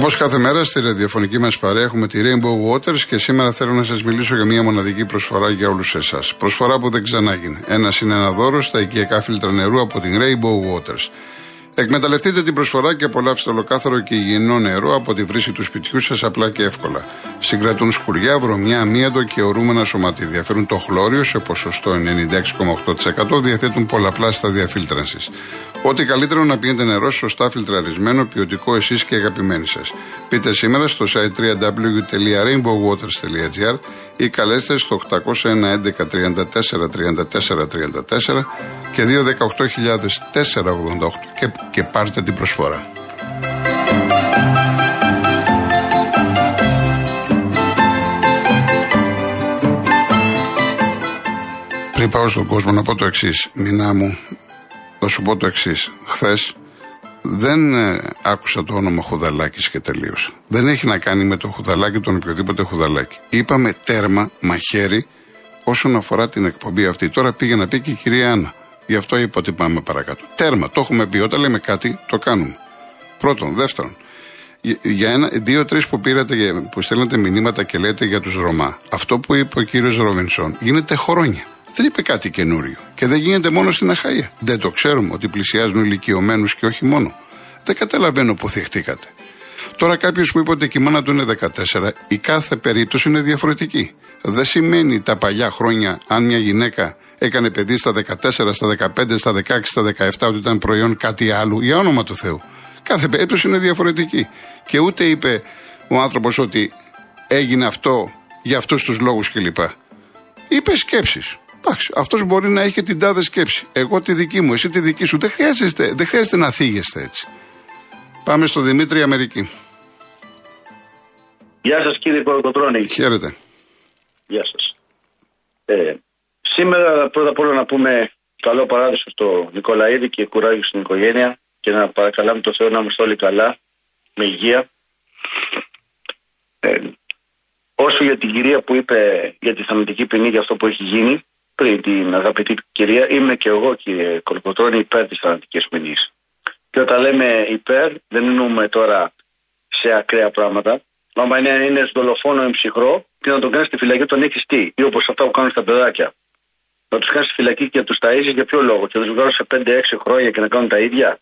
Όπως κάθε μέρα στη ραδιοφωνική μας παρέα έχουμε τη Rainbow Waters και σήμερα θέλω να σας μιλήσω για μια μοναδική προσφορά για όλους εσάς. Προσφορά που δεν ξανάγινε. Ένας είναι ένα δώρο στα οικιακά φίλτρα νερού από την Rainbow Waters. Εκμεταλλευτείτε την προσφορά και απολαύστε ολοκάθαρο και υγιεινό νερό από τη βρύση του σπιτιού σας απλά και εύκολα. Συγκρατούν σκουριά, βρωμιά, αμύαντο και ορούμενα σωματίδια. Διαφέρουν το χλώριο σε ποσοστό 96,8%. Διαθέτουν πολλαπλά στάδια φίλτρανση. Ό,τι καλύτερο να πίνετε νερό σωστά φιλτραρισμένο, ποιοτικό εσείς και αγαπημένοι σας. Πείτε σήμερα στο site www.rainbowwaters.gr ή καλέστε στο 801 11 34 34 34 και 218 και, και πάρτε την προσφορά. Πριν πάω στον κόσμο να πω το εξής, Μινά μου, θα σου πω το εξής. Χθες δεν ε, άκουσα το όνομα Χουδαλάκης και τελείωσα. Δεν έχει να κάνει με το Χουδαλάκη τον οποιοδήποτε Χουδαλάκη. Είπαμε τέρμα, μαχαίρι, όσον αφορά την εκπομπή αυτή. Τώρα πήγε να πει και η κυρία Άννα. Γι' αυτό είπα ότι πάμε παρακάτω. Τέρμα, το έχουμε πει. Όταν λέμε κάτι, το κάνουμε. Πρώτον. Δεύτερον, για ένα, δύο-τρει που πήρατε, που στέλνετε μηνύματα και λέτε για τους Ρωμά. Αυτό που είπε ο κύριος Ροβινσόν γίνεται χρόνια. Δεν είπε κάτι καινούριο. Και δεν γίνεται μόνο στην Αχαία. Δεν το ξέρουμε ότι πλησιάζουν ηλικιωμένους και όχι μόνο. Δεν καταλαβαίνω που θυχτήκατε. Τώρα κάποιος που είπε ότι η μάνα του είναι 14, η κάθε περίπτωση είναι διαφορετική. Δεν σημαίνει τα παλιά χρόνια, αν μια γυναίκα έκανε παιδί στα 14, στα 15, στα 16, στα 17, ότι ήταν προϊόν κάτι άλλο, για όνομα του Θεού. Κάθε περίπτωση είναι διαφορετική. Και ούτε είπε ο άνθρωπος ότι έγινε αυτό για αυτούς τους λόγους κλπ. Είπε σκέψεις. Εντάξει, αυτός μπορεί να έχει την τάδε σκέψη. Εγώ τη δική μου, εσύ τη δική σου. Δεν χρειάζεται, δεν χρειάζεται να θίγεστε έτσι. Πάμε στο Δημήτρη Αμερική. Γεια σας κύριε Κοροκοτρώνη. Χαίρετε. Γεια σας. Ε, σήμερα πρώτα απ' όλα να πούμε καλό παράδεισο στο Νικολαίδη και κουράγιο στην οικογένεια και να παρακαλάμε το Θεό να είμαστε όλοι καλά, με υγεία. Ε, όσο για την κυρία που είπε για τη θανατική ποινή για αυτό που έχει γίνει, πριν την αγαπητή κυρία, είμαι και εγώ κύριε Κορκοτρώνη υπέρ της θανατικής ποινή. Και όταν λέμε υπέρ, δεν εννοούμε τώρα σε ακραία πράγματα. Άμα είναι, είναι δολοφόνο ή ψυχρό, και να τον κάνεις στη φυλακή τον έχεις τι, ή όπως αυτά που κάνουν στα παιδάκια. Να τους κάνεις στη φυλακή και τους ταζει για ποιο λόγο, και να τους βγάλω σε 5-6 χρόνια και να κάνουν τα ίδια.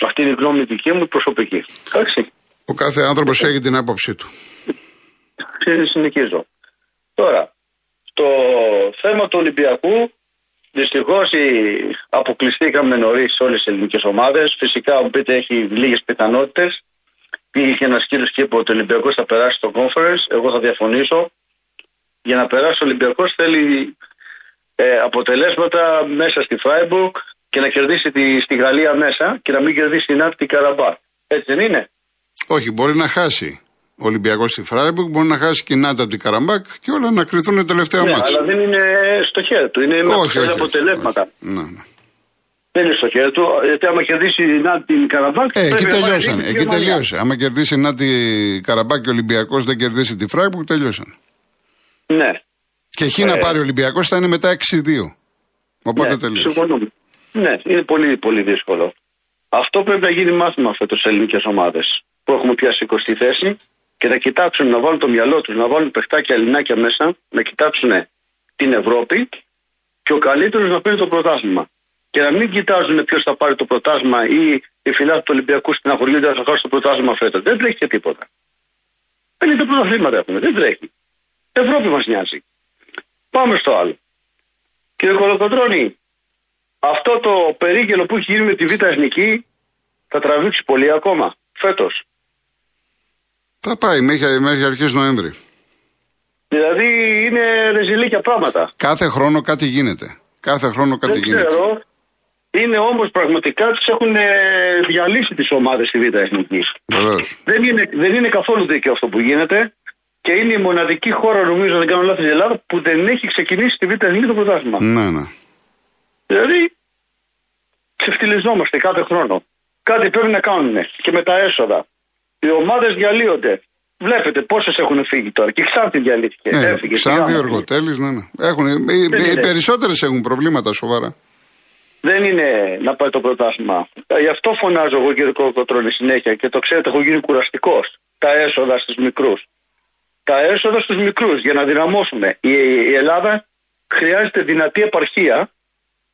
Αυτή είναι η γνώμη δική μου προσωπική. Εντάξει. Ο κάθε άνθρωπος έχει την άποψή του. Συνεχίζω. Τώρα, το θέμα του Ολυμπιακού Δυστυχώς αποκλειστήκαμε νωρίς σε όλες τι ελληνικές ομάδες. Φυσικά, μου πείτε, έχει λίγες πιθανότητες. Πήγε ένας κύριος και είπε ότι ο Ολυμπιακός θα περάσει στο conference. Εγώ θα διαφωνήσω. Για να περάσει ο Ολυμπιακός θέλει ε, αποτελέσματα μέσα στη Φράιμπουργκ και να κερδίσει τη, στη Γαλλία μέσα και να μην κερδίσει τη Ναντ η Καραμπάκ. Έτσι δεν είναι; Όχι, μπορεί να χάσει. Ο Ολυμπιακός στη Φράιμπουργκ μπορεί να χάσει και η Ναντ από την Καραμπάκ και όλα να κριθούν τελευταία ναι, μάτια. Αλλά δεν είναι στο χέρι του. Είναι όχι, με αποτελέσματα. Όχι. Ναι, ναι. Δεν είναι στο χέρι του. Γιατί άμα κερδίσει η Ναντ την Καραμπάκ. Ε, εκεί τελειώσαν. Εκεί τελείωσε. Άμα κερδίσει η Ναντ την Καραμπάκ και ο Ολυμπιακός δεν κερδίσει τη Φράιμπουργκ, τελειώσαν. Ναι. Και χ να ε. πάρει ο Ολυμπιακός θα είναι μετά 6-2. Οπότε ναι, τελείωσε. Ναι, είναι πολύ, πολύ δύσκολο. Αυτό πρέπει να γίνει μάθημα φέτος σε ελληνικές ομάδες που έχουμε πιάσει 20 θέση και να κοιτάξουν να βάλουν το μυαλό τους, να βάλουν παιχτάκια ελληνάκια μέσα, να κοιτάξουν την Ευρώπη και ο καλύτερος να παίρνει το πρωτάθλημα. Και να μην κοιτάζουν ποιος θα πάρει το πρωτάθλημα ή οι φυλάδε του Ολυμπιακού στην αγωγή θα χάσει το πρωτάθλημα φέτος. Δεν τρέχει και τίποτα. το πρωταθλήματα έχουμε, δεν τρέχει. Ευρώπη μας νοιάζει. Πάμε στο άλλο. Κύριε Κολοκοντρώνη, αυτό το περίγελο που έχει γίνει με τη Β' Εθνική θα τραβήξει πολύ ακόμα φέτος. Θα πάει μέχρι, μέχρι αρχές Νοέμβρη. Δηλαδή είναι ρεζιλίκια πράγματα. Κάθε χρόνο κάτι γίνεται. Κάθε χρόνο κάτι Δεν γίνεται. Ξέρω. Είναι όμως πραγματικά τους έχουν ε, διαλύσει τις ομάδες στη Β' Εθνικής. Δεν είναι, δεν είναι καθόλου δίκαιο αυτό που γίνεται και είναι η μοναδική χώρα, νομίζω, δεν κάνω λάθος, η Ελλάδα που δεν έχει ξεκινήσει τη Β' Εθνική το πρωτάθλημα. Ναι, ναι. Δηλαδή, ξεφτυλιζόμαστε κάθε χρόνο. Κάτι πρέπει να κάνουν και με τα έσοδα. Οι ομάδες διαλύονται. Βλέπετε πόσες έχουν φύγει τώρα. Και Ξάνθη διαλύθηκε. Ναι, Έφυγε. Ξάνθη, Οργοτέλη, ναι, ναι. Έχουν, οι, οι περισσότερες έχουν προβλήματα σοβαρά. δεν είναι να πάει το πρωτάθλημα. Ε, γι' αυτό φωνάζω εγώ κύριε Κοκοτρώνη συνέχεια και το ξέρετε, έχω γίνει κουραστικός. Τα έσοδα στους μικρούς. Τα έσοδα στους μικρούς για να δυναμώσουμε. Η, η Ελλάδα χρειάζεται δυνατή επαρχία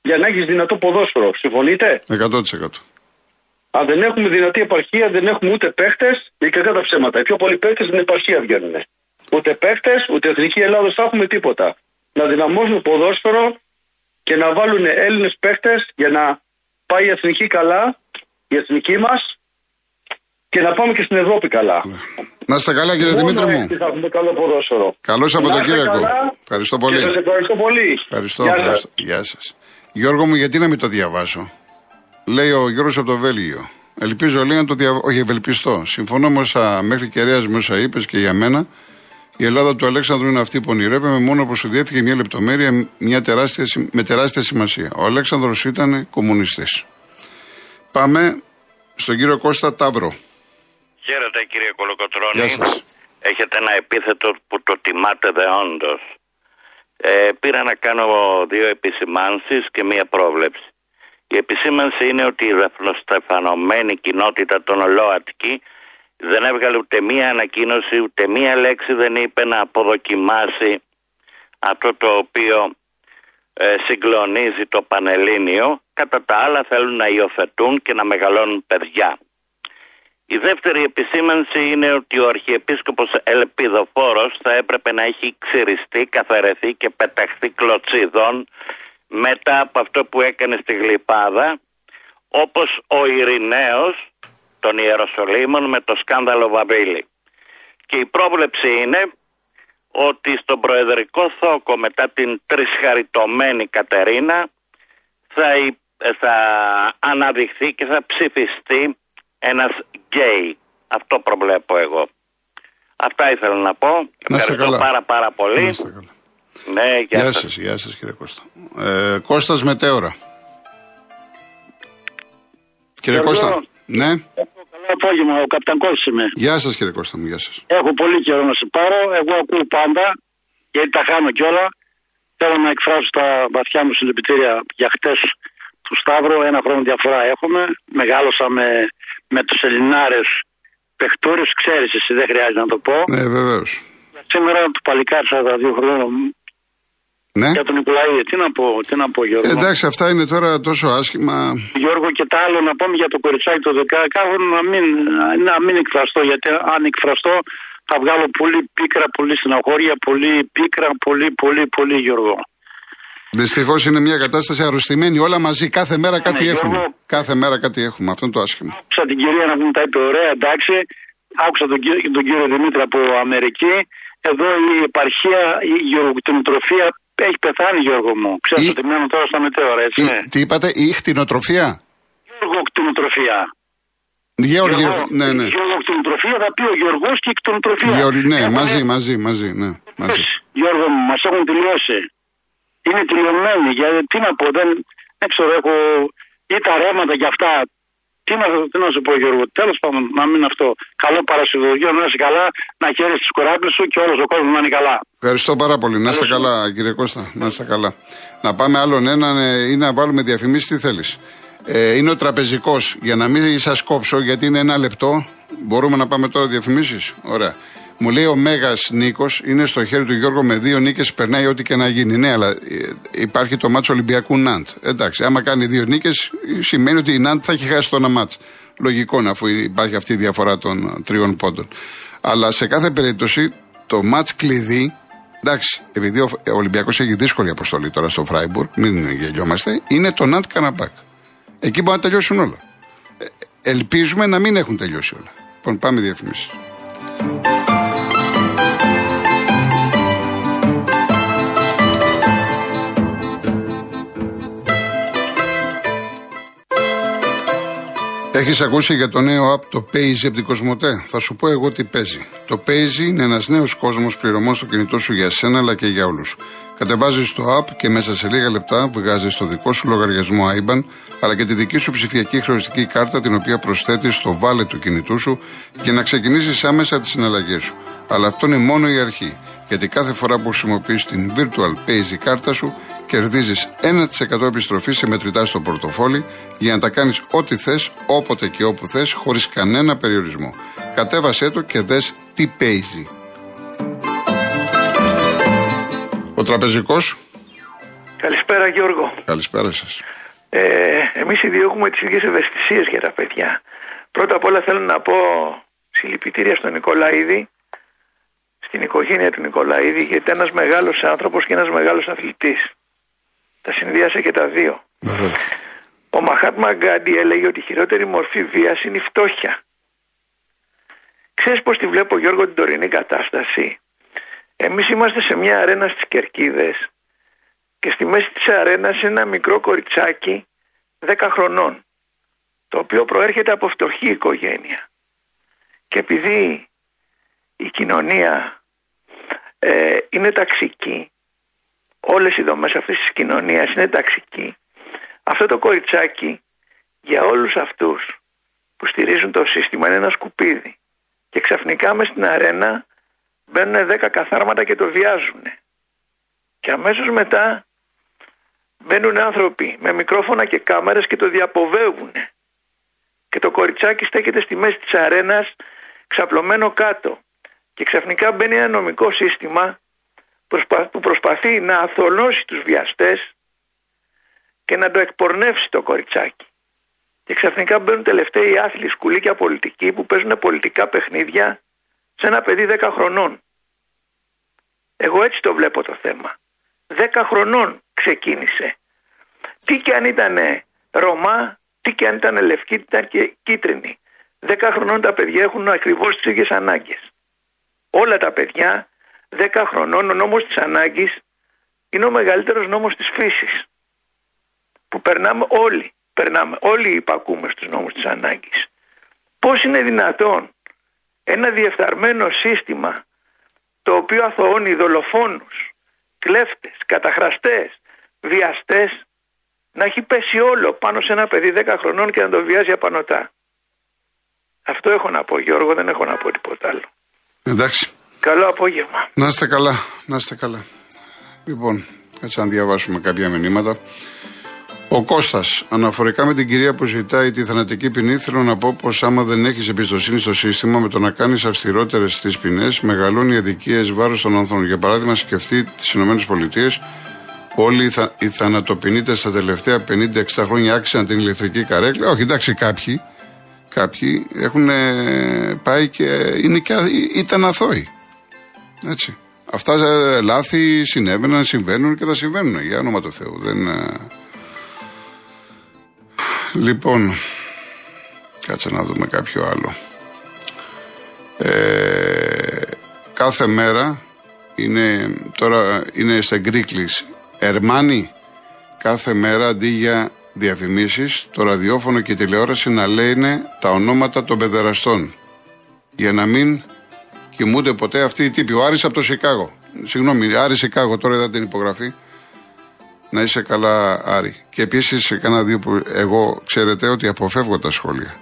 για να έχεις δυνατό ποδόσφαιρο. Συμφωνείτε; 100%. Αν δεν έχουμε δυνατή επαρχία, δεν έχουμε ούτε παίχτες, ή κακά τα ψέματα. Οι πιο πολλοί παίχτες στην επαρχία βγαίνουν. Ούτε παίχτες, ούτε εθνική Ελλάδα θα έχουμε τίποτα. Να δυναμώσουμε ποδόσφαιρο και να βάλουν Έλληνες παίχτες για να πάει η εθνική καλά, η εθνική μας και να πάμε και στην Ευρώπη καλά. Να είστε καλά κύριε Δημήτρη μου. θα έχουμε καλό ποδόσφαιρο. Καλό Σαββατοκύριακο. Ευχαριστώ πολύ. Και σας ευχαριστώ πολύ. Ευχαριστώ. Γεια σας. Γεια σας. Γιώργο μου, γιατί να μην το διαβάσω; Λέει ο Γιώργος από το Βέλγιο. Ελπίζω λέει να το διαβάσω. Όχι, ευελπιστώ. Συμφωνώ με όσα μέχρι κεραία με όσα είπες και για μένα. Η Ελλάδα του Αλέξανδρου είναι αυτή που ονειρεύαμε, μόνο που σου διέφυγε μια λεπτομέρεια μια τεράστια, με τεράστια σημασία. Ο Αλέξανδρος ήταν κομμουνιστής. Πάμε στον κύριο Κώστα Ταύρο. Χαίρετε κύριε Κολοκοτρώνη. Γεια σας. Έχετε ένα επίθετο που το τιμάτε δεόντως. Ε, πήρα να κάνω δύο επισημάνσεις και μία πρόβλεψη. Η επισήμανση είναι ότι η ρεφνοστεφανωμένη κοινότητα των ΛΟΑΤΚΙ δεν έβγαλε ούτε μία ανακοίνωση, ούτε μία λέξη δεν είπε να αποδοκιμάσει αυτό το οποίο ε, συγκλονίζει το Πανελλήνιο. Κατά τα άλλα θέλουν να υιοθετούν και να μεγαλώνουν παιδιά. Η δεύτερη επισήμανση είναι ότι ο Αρχιεπίσκοπος Ελπιδοφόρος θα έπρεπε να έχει ξυριστεί, καθαρεθεί και πεταχθεί κλωτσίδων μετά από αυτό που έκανε στη Γλυπάδα όπως ο Ειρηναίος των Ιεροσολύμων με το σκάνδαλο Βαβίλη. Και η πρόβλεψη είναι ότι στον Προεδρικό Θόκο μετά την τρισχαριτωμένη Κατερίνα θα, θα αναδειχθεί και θα ψηφιστεί ένας γκέι. Αυτό προβλέπω εγώ. Αυτά ήθελα να πω. Να Ευχαριστώ καλά. πάρα πάρα πολύ. Να καλά. Ναι, γεια, γεια σας. σας. Γεια σας κύριε Κώστα. Ε, Κώστας Μετέωρα. Κύριε Κώστα. Ναι. Καλό απόγευμα, ο Καπτανκός είμαι. Γεια σας κύριε Κώστα μου, γεια σας. Έχω πολύ καιρό να σε πάρω. Εγώ ακούω πάντα, γιατί τα χάνω κιόλα. Θέλω να εκφράσω τα βαθιά μου συλληπιτήρια για χτες του Σταύρου. Ένα χρόνο διαφορά έχουμε. Μεγάλωσα με, με τους Ελληνάρες παιχτούρες. Ξέρεις εσύ, δεν χρειάζεται να το πω. Ναι, βεβαίως. Σήμερα του παλικάρι 42 χρόνων Ναι. για τον Νικολαίδη. Τι να πω, τι να πω Γιώργο. Εντάξει, αυτά είναι τώρα τόσο άσχημα. Γιώργο και τα άλλο να πούμε για το κοριτσάκι το 10 να μην, να μην εκφραστώ γιατί αν εκφραστώ θα βγάλω πολύ πίκρα, πολύ στεναχώρια, πολύ πίκρα, πολύ πολύ πολύ Γιώργο. Δυστυχώς είναι μια κατάσταση αρρωστημένη. Όλα μαζί, κάθε μέρα κάτι Ναι, έχουμε. Γιώργο. Κάθε μέρα κάτι έχουμε. Αυτό είναι το άσχημο. Άκουσα την κυρία να μου τα είπε ωραία, εντάξει. Άκουσα τον, κύριο- τον κύριο Δημήτρη από Αμερική. Εδώ η επαρχία, η γεωργοτροφία έχει πεθάνει Γιώργο μου. Ξέρετε Η- ότι μένω τώρα στα μετέωρα, έτσι. Η- Ναι. τι είπατε, η χτινοτροφία. Γεωργοκτηνοτροφία. Γεώργιο, ναι, ναι. Γεωργοκτηνοτροφία θα πει ο Γιώργος και η κτηνοτροφία. Γεωργ- ναι, Έχουνε- μαζί, μαζί, μαζί, ναι. μαζί. Γιώργο μου, μας έχουν τελειώσει. Είναι τελειωμένοι. Γιατί τι να πω, δεν, δεν ξέρω, έχω ή τα ρεύματα και αυτά. Τι να, τι να σου πω, Γιώργο. Τέλος πάντων, να μην αυτό. Καλό Παρασκευαστικό, να είσαι καλά, να χαίρεσαι τις κοράπλε σου και όλος ο κόσμος να είναι καλά. Ευχαριστώ πάρα πολύ. Να είστε Καλώς καλά, κύριε Κώστα. Να είστε καλά. Να πάμε άλλον έναν ε, ή να βάλουμε διαφημίσεις τι θέλεις. Ε, είναι ο τραπεζικός. Για να μην σας κόψω, γιατί είναι ένα λεπτό. Μπορούμε να πάμε τώρα διαφημίσεις; Ωραία. Μου λέει ο Μέγας Νίκος είναι στο χέρι του Γιώργου με δύο νίκες, περνάει ό,τι και να γίνει. Ναι, αλλά ε, υπάρχει το ματς Ολυμπιακού Ναντ. Εντάξει, άμα κάνει δύο νίκες, σημαίνει ότι η Ναντ θα έχει χάσει το ένα ματς. Λογικό είναι αφού υπάρχει αυτή η διαφορά των τριών πόντων. Αλλά σε κάθε περίπτωση το ματς κλειδί Εντάξει, επειδή ο ο Ολυμπιακός έχει δύσκολη αποστολή τώρα στο Φράιμπουργκ, μην γελιόμαστε, είναι το Ναντ Καραμπάκ. Εκεί μπορεί να τελειώσουν όλα. Ε, ελπίζουμε να μην έχουν τελειώσει όλα. Λοιπόν, πάμε διαφημίσεις. Έχεις ακούσει για το νέο app το Paisy από την Κοσμοτέ; Θα σου πω εγώ τι παίζει. Το Paisy είναι ένας νέος κόσμος πληρωμών στο κινητό σου για σένα αλλά και για όλους. Κατεβάζεις το app και μέσα σε λίγα λεπτά βγάζεις το δικό σου λογαριασμό IBAN αλλά και τη δική σου ψηφιακή χρεωστική κάρτα την οποία προσθέτεις στο βάλε του κινητού σου για να ξεκινήσεις άμεσα τις συναλλαγές σου. Αλλά αυτό είναι μόνο η αρχή. Γιατί κάθε φορά που χρησιμοποιείς την Virtual Paisy κάρτα σου κερδίζεις 1% επιστροφή σε μετρητά στο πορτοφόλι για να τα κάνεις ό,τι θες, όποτε και όπου θες, χωρίς κανένα περιορισμό. Κατέβασέ το και δες τι παίζει. Ο τραπεζικός. Καλησπέρα Γιώργο. Καλησπέρα σας. Ε, εμείς οι δύο έχουμε τις ίδιες ευαισθησίες για τα παιδιά. Πρώτα απ' όλα θέλω να πω συλληπιτήρια στον Νικολαίδη, στην οικογένεια του Νικολαίδη, γιατί ένας μεγάλος άνθρωπος και ένας μεγάλος αθλητής. Τα συνδυάσε και τα δύο. Ο Μαχάτμα Γκάντι έλεγε ότι η χειρότερη μορφή βίας είναι η φτώχεια. Ξέρεις πώς τη βλέπω Γιώργο την τωρινή κατάσταση; Εμείς είμαστε σε μια αρένα στις Κερκίδες και στη μέση της αρένας ένα μικρό κοριτσάκι 10 χρονών το οποίο προέρχεται από φτωχή οικογένεια και επειδή η κοινωνία ε, είναι ταξική όλες οι δομές αυτής της κοινωνίας είναι ταξική αυτό το κοριτσάκι για όλους αυτούς που στηρίζουν το σύστημα είναι ένα σκουπίδι και ξαφνικά μες στην αρένα μπαίνουν 10 καθάρματα και το βιάζουν και αμέσως μετά Μπαίνουν άνθρωποι με μικρόφωνα και κάμερες και το διαποβεύουν. Και το κοριτσάκι στέκεται στη μέση της αρένας ξαπλωμένο κάτω. Και ξαφνικά μπαίνει ένα νομικό σύστημα που προσπαθεί να αθολώσει τους βιαστές και να το εκπορνεύσει το κοριτσάκι. Και ξαφνικά μπαίνουν τελευταίοι άθλοι σκουλίκια πολιτικοί που παίζουν πολιτικά παιχνίδια σε ένα παιδί 10 χρονών. Εγώ έτσι το βλέπω το θέμα. 10 χρονών ξεκίνησε. Τι και αν ήταν Ρωμά, τι και αν ήταν λευκή, ήταν και κίτρινη. Δέκα χρονών τα παιδιά έχουν ακριβώς τις ίδιες ανάγκες. Όλα τα παιδιά, δέκα χρονών, ο νόμος της ανάγκης είναι ο μεγαλύτερος νόμος της φύσης. Που περνάμε όλοι, περνάμε, όλοι υπακούμε στους νόμους της ανάγκης. Πώς είναι δυνατόν ένα διεφθαρμένο σύστημα το οποίο αθωώνει δολοφόνους, κλέφτες, καταχραστές, βιαστές να έχει πέσει όλο πάνω σε ένα παιδί 10 χρονών και να το βιάζει απανοτά; Αυτό έχω να πω Γιώργο, δεν έχω να πω τίποτα άλλο. Εντάξει. Καλό απόγευμα. Να είστε καλά, να είστε καλά. Λοιπόν, έτσι να διαβάσουμε κάποια μηνύματα. Ο Κώστας, αναφορικά με την κυρία που ζητάει τη θανατική ποινή, θέλω να πω πως άμα δεν έχεις εμπιστοσύνη στο σύστημα με το να κάνεις αυστηρότερες τις ποινές, μεγαλώνει οι αδικίες βάρος των ανθρώπων. Για παράδειγμα, σκεφτεί τις ΗΠΑ όλοι οι θανατοποιητές στα τελευταία 50-60 χρόνια άξιζαν την ηλεκτρική καρέκλα. Όχι, εντάξει, κάποιοι, κάποιοι έχουν πάει και, είναι και ήταν αθώοι. Έτσι. Αυτά ε, λάθη συνέβαιναν, συμβαίνουν και θα συμβαίνουν. Για όνομα του Θεού. Δεν, ε, Λοιπόν, κάτσε να δούμε κάποιο άλλο. Ε, κάθε μέρα είναι, τώρα είναι στα Γκρίκλης Ερμάνι κάθε μέρα αντί για διαφημίσεις το ραδιόφωνο και η τηλεόραση να λένε τα ονόματα των παιδεραστών για να μην κοιμούνται ποτέ αυτοί οι τύποι. Ο Άρης από το Σικάγο. Συγγνώμη, Άρης Σικάγο, τώρα είδα την υπογραφή. Να είσαι καλά, Άρη. Και επίσης, κάνα δύο που εγώ ξέρετε ότι αποφεύγω τα σχόλια.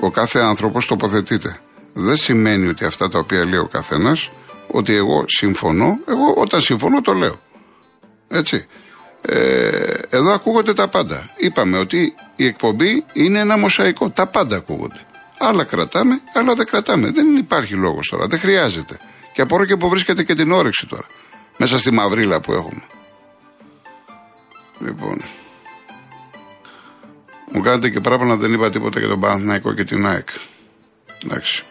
Ο κάθε άνθρωπος τοποθετείται. Δεν σημαίνει ότι αυτά τα οποία λέει ο καθένας, ότι εγώ συμφωνώ. Εγώ όταν συμφωνώ το λέω. Έτσι. Ε, εδώ ακούγονται τα πάντα. Είπαμε ότι η εκπομπή είναι ένα μοσαϊκό. Τα πάντα ακούγονται. Άλλα κρατάμε, άλλα δεν κρατάμε. Δεν υπάρχει λόγος τώρα. Δεν χρειάζεται. Και απορώ και που βρίσκεται και την όρεξη τώρα. Μέσα στη μαυρίλα που έχουμε. Λοιπόν. Μου κάνετε και πράγμα δεν είπα τίποτα για τον Παναθηναϊκό και την ΑΕΚ. Εντάξει.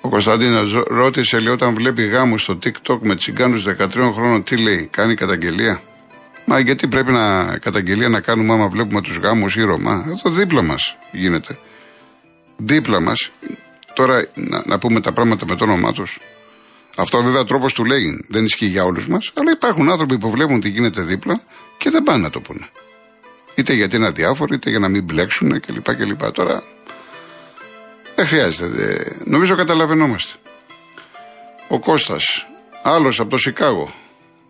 Ο Κωνσταντίνο ρώτησε, λέει, όταν βλέπει γάμους στο TikTok με τσιγκάνους 13 χρόνων, τι λέει, κάνει καταγγελία; Μα γιατί πρέπει να καταγγελία να κάνουμε άμα βλέπουμε τους γάμους ή Ρωμά; Αυτό δίπλα μας γίνεται. Δίπλα μας, τώρα να, να πούμε τα πράγματα με το όνομά τους. Αυτός βέβαια τρόπος του λέει, δεν ισχύει για όλους μας, αλλά υπάρχουν άνθρωποι που βλέπουν τι γίνεται δίπλα και δεν πάνε να το πούνε. Είτε γιατί είναι αδιάφοροι, είτε για να μην μπλέξουν κλπ. κλπ. Τώρα δεν χρειάζεται. Νομίζω καταλαβαίνόμαστε. Ο Κώστας, άλλος από το Σικάγο.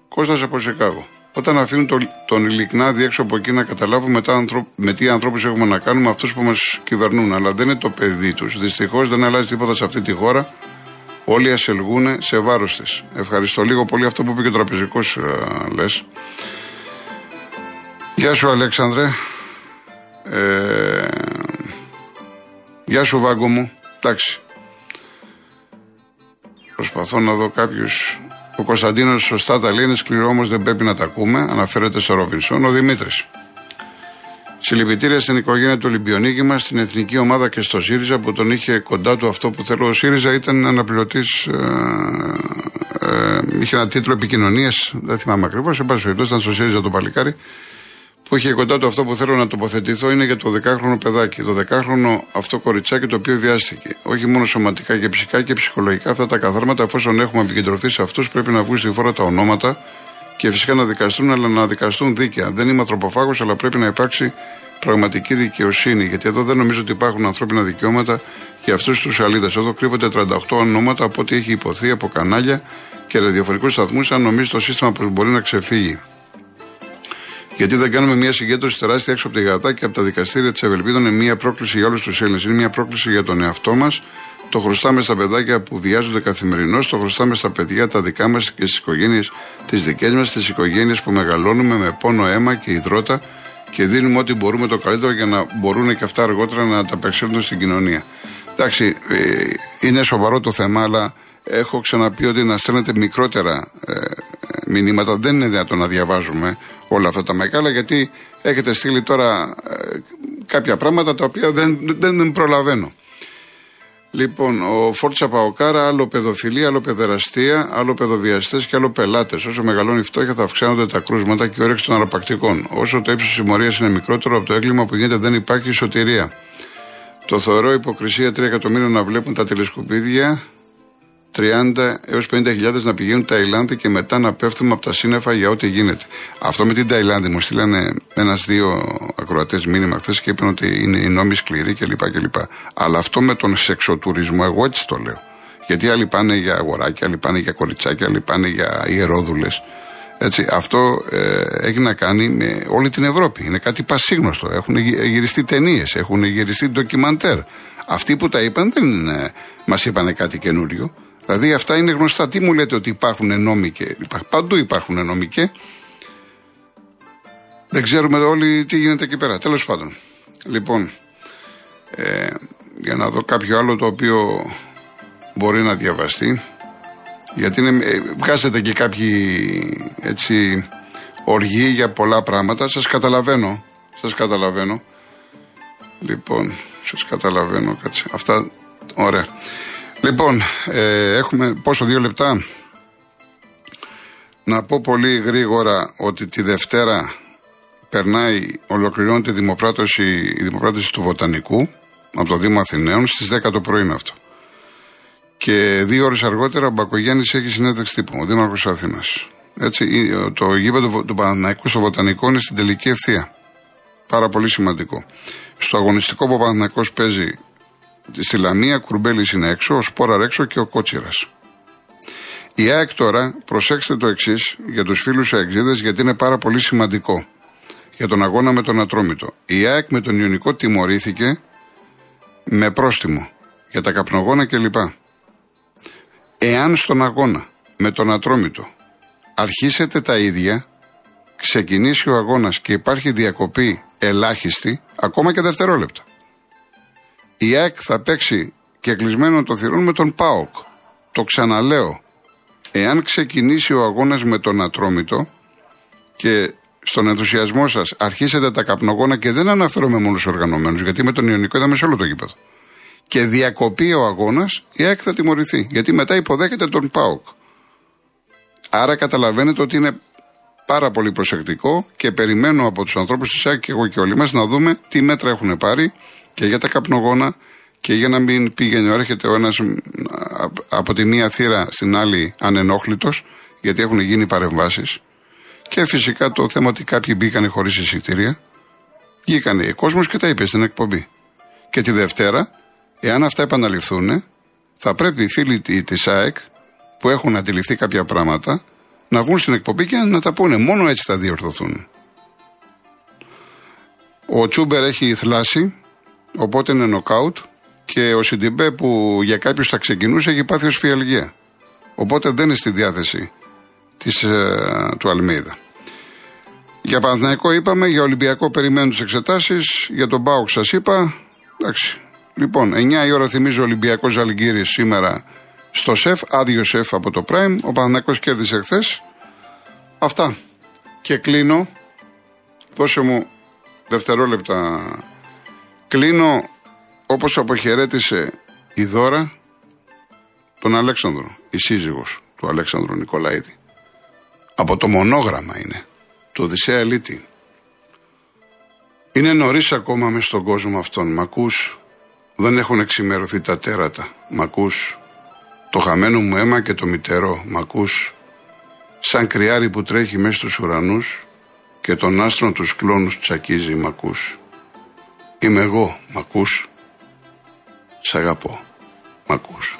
Κώστας από το Σικάγο. Όταν αφήνουν τον, τον ειλικνάδι έξω από εκεί να καταλάβουμε με, με τι ανθρώπους έχουμε να κάνουμε αυτούς που μας κυβερνούν. Αλλά δεν είναι το παιδί τους. Δυστυχώς δεν αλλάζει τίποτα σε αυτή τη χώρα. Όλοι ασελγούν σε βάρος της. Ευχαριστώ λίγο πολύ αυτό που είπε και ο τραπεζικός, ε, λες. Γεια σου Αλέξανδρε. Ε, γεια σου Βάγκο μου. Εντάξει. Προσπαθώ να δω κάποιους ο Κωνσταντίνος σωστά τα λέει, είναι σκληρό όμως δεν πρέπει να τα ακούμε. Αναφέρεται στο Ρόμπινσον. Ο Δημήτρης. Συλληπιτήρια στην οικογένεια του Ολυμπιονίκη μας, στην εθνική ομάδα και στο ΣΥΡΙΖΑ που τον είχε κοντά του αυτό που θέλω. Ο ΣΥΡΙΖΑ ήταν αναπληρωτής. Ε, ε, είχε ένα τίτλο επικοινωνίας, δεν θυμάμαι ακριβώς. Σε πάση περιπτώσει ήταν στο ΣΥΡΙΖΑ το παλικάρι που είχε κοντά του αυτό που θέλω να τοποθετηθώ είναι για το 10χρονο παιδάκι. Το 10χρονο αυτό κοριτσάκι το οποίο βιάστηκε. Όχι μόνο σωματικά και ψυχικά και ψυχολογικά αυτά τα καθάρματα, εφόσον έχουμε επικεντρωθεί σε αυτούς, πρέπει να βγουν στη φόρα τα ονόματα και φυσικά να δικαστούν, αλλά να δικαστούν δίκαια. Δεν είμαι ανθρωποφάγος, αλλά πρέπει να υπάρξει πραγματική δικαιοσύνη. Γιατί εδώ δεν νομίζω ότι υπάρχουν ανθρώπινα δικαιώματα για αυτούς τους αλίδε. Εδώ κρύβονται 38 ονόματα από ό,τι έχει υποθεί από κανάλια και ραδιοφωνικούς σταθμούς, αν νομίζεις το σύστημα πως μπορεί να ξεφύγει. Γιατί δεν κάνουμε μια συγκέντρωση τεράστια έξω από τη Γατά και από τα δικαστήρια της Ευελπίδων είναι μια πρόκληση για όλους τους Έλληνες. Είναι μια πρόκληση για τον εαυτό μας. Το χρωστάμε στα παιδάκια που βιάζονται καθημερινώς. Το χρωστάμε στα παιδιά τα δικά μας και στις οικογένειες τις δικές μας, στι οικογένειες που μεγαλώνουμε με πόνο αίμα και υδρότα και δίνουμε ό,τι μπορούμε το καλύτερο για να μπορούν και αυτά αργότερα να τα απεξέλθουν στην κοινωνία. Εντάξει, ε, είναι σοβαρό το θέμα, αλλά έχω ξαναπεί ότι να στέλνετε μικρότερα ε, μηνύματα δεν είναι δυνατόν να διαβάζουμε όλα αυτά τα μεγάλα γιατί έχετε στείλει τώρα ε, κάποια πράγματα τα οποία δεν, δεν, προλαβαίνω. Λοιπόν, ο Φόρτσα Παοκάρα, άλλο παιδοφιλία, άλλο παιδεραστία, άλλο παιδοβιαστές και άλλο πελάτες. Όσο μεγαλώνει η φτώχεια, θα αυξάνονται τα κρούσματα και η όρεξη των αραπακτικών. Όσο το ύψος της συμμορίας είναι μικρότερο από το έγκλημα που γίνεται, δεν υπάρχει σωτηρία. Το θεωρώ υποκρισία 3 εκατομμύρια να βλέπουν τα τηλεσκοπίδια 30 έως 50.000 να πηγαίνουν Ταϊλάνδη και μετά να πέφτουμε από τα σύννεφα για ό,τι γίνεται. Αυτό με την Ταϊλάνδη μου στείλανε ένα-δύο ακροατές μήνυμα χθες και είπαν ότι είναι οι νόμοι σκληροί κλπ. κλπ. Αλλά αυτό με τον σεξοτουρισμό, εγώ έτσι το λέω. Γιατί άλλοι πάνε για αγοράκια, άλλοι πάνε για κοριτσάκια, άλλοι πάνε για ιερόδουλες. Έτσι, αυτό ε, έχει να κάνει με όλη την Ευρώπη. Είναι κάτι πασίγνωστο. Έχουν γυριστεί ταινίες, έχουν γυριστεί ντοκιμαντέρ. Αυτοί που τα είπαν δεν ε, μας είπαν κάτι καινούριο. Δηλαδή αυτά είναι γνωστά. Τι μου λέτε ότι υπάρχουν νόμοι και. Παντού υπάρχουν νόμοι και. Δεν ξέρουμε όλοι τι γίνεται εκεί πέρα. Τέλος πάντων. Λοιπόν, ε, για να δω κάποιο άλλο το οποίο μπορεί να διαβαστεί. Γιατί είναι, ε, βγάζετε και κάποιοι έτσι οργοί για πολλά πράγματα. Σας καταλαβαίνω. Σας καταλαβαίνω. Λοιπόν, σας καταλαβαίνω. Κάτσε. Αυτά, ωραία. Λοιπόν, ε, έχουμε πόσο, δύο λεπτά; Να πω πολύ γρήγορα ότι τη Δευτέρα περνάει, ολοκληρώνεται η δημοπράτωση, η δημοπράτωση του Βοτανικού από το Δήμο Αθηναίων στις 10 το πρωί είναι αυτό. Και δύο ώρες αργότερα ο Μπακογιάννης έχει συνέντευξη τύπου, ο Δήμαρχος Αθήνας. Έτσι, το γήπεδο του Παναθηναϊκού στο Βοτανικό είναι στην τελική ευθεία. Πάρα πολύ σημαντικό. Στο αγωνιστικό που ο Παναθηναϊκός παίζει Στη Λαμία Κουρμπέλης είναι έξω, ο Σπόρα έξω και ο Κότσιρας. Η ΑΕΚ τώρα, προσέξτε το εξής για τους φίλους αεξίδες, γιατί είναι πάρα πολύ σημαντικό για τον αγώνα με τον Ατρόμητο. Η ΑΕΚ με τον Ιωνικό τιμωρήθηκε με πρόστιμο για τα καπνογόνα κλπ. Εάν στον αγώνα με τον Ατρόμητο αρχίσετε τα ίδια, ξεκινήσει ο αγώνας και υπάρχει διακοπή ελάχιστη, ακόμα και δευτερόλεπτα η ΑΕΚ θα παίξει και κλεισμένο το θηρόν με τον ΠΑΟΚ. Το ξαναλέω. Εάν ξεκινήσει ο αγώνας με τον Ατρόμητο και στον ενθουσιασμό σας αρχίσετε τα καπνογόνα και δεν αναφέρομαι μόνο στους οργανωμένους, γιατί με τον Ιωνικό είδαμε σε όλο το γήπεδο. Και διακοπεί ο αγώνας, η ΑΕΚ θα τιμωρηθεί. Γιατί μετά υποδέχεται τον ΠΑΟΚ. Άρα καταλαβαίνετε ότι είναι πάρα πολύ προσεκτικό και περιμένω από τους ανθρώπους της ΑΕΚ και εγώ και όλοι μας να δούμε τι μέτρα έχουν πάρει και για τα καπνογόνα και για να μην πήγαινε έρχεται ο ένας από τη μία θύρα στην άλλη ανενόχλητος, γιατί έχουν γίνει παρεμβάσεις. Και φυσικά το θέμα ότι κάποιοι μπήκαν χωρίς εισιτήρια. Βγήκανε ο κόσμος και τα είπε στην εκπομπή. Και τη Δευτέρα, εάν αυτά επαναληφθούν, θα πρέπει οι φίλοι της ΑΕΚ που έχουν αντιληφθεί κάποια πράγματα να βγουν στην εκπομπή και να τα πούνε. Μόνο έτσι θα διορθωθούν. Ο Τσούμπερ έχει θλάσει Οπότε είναι νοκάουτ και ο Σιντιμπέ που για κάποιους θα ξεκινούσε έχει πάθει ως φιαλγία. Οπότε δεν είναι στη διάθεση της, ε, του Αλμίδα. Για Παναθηναϊκό είπαμε, για Ολυμπιακό περιμένουν τις εξετάσεις. Για τον Μπάουκ σας είπα. Εντάξει. Λοιπόν, 9 η ώρα θυμίζω Ολυμπιακός Ζαλγκύρη σήμερα στο σεφ, άδειο σεφ από το Prime. Ο Παναθηναϊκός κέρδισε χθες. Αυτά. Και κλείνω. Δώσε μου δευτερόλεπτα. Κλείνω όπως αποχαιρέτησε η Δώρα τον Αλέξανδρο, η σύζυγος του Αλέξανδρου Νικολαίδη. Από το μονόγραμμα είναι, το Οδυσσέα Ελίτη. Είναι νωρίς ακόμα μες στον κόσμο αυτόν. Μ' ακούς, δεν έχουν εξημερωθεί τα τέρατα. Μ' ακούς, το χαμένο μου αίμα και το μητερό. Μ' ακούς, σαν κρυάρι που τρέχει μέσα στους ουρανούς και τον άστρον τους κλόνους τσακίζει. Μ' ακούς. Είμαι εγώ, μ' ακούς; Σ' αγαπώ, μ' ακούς.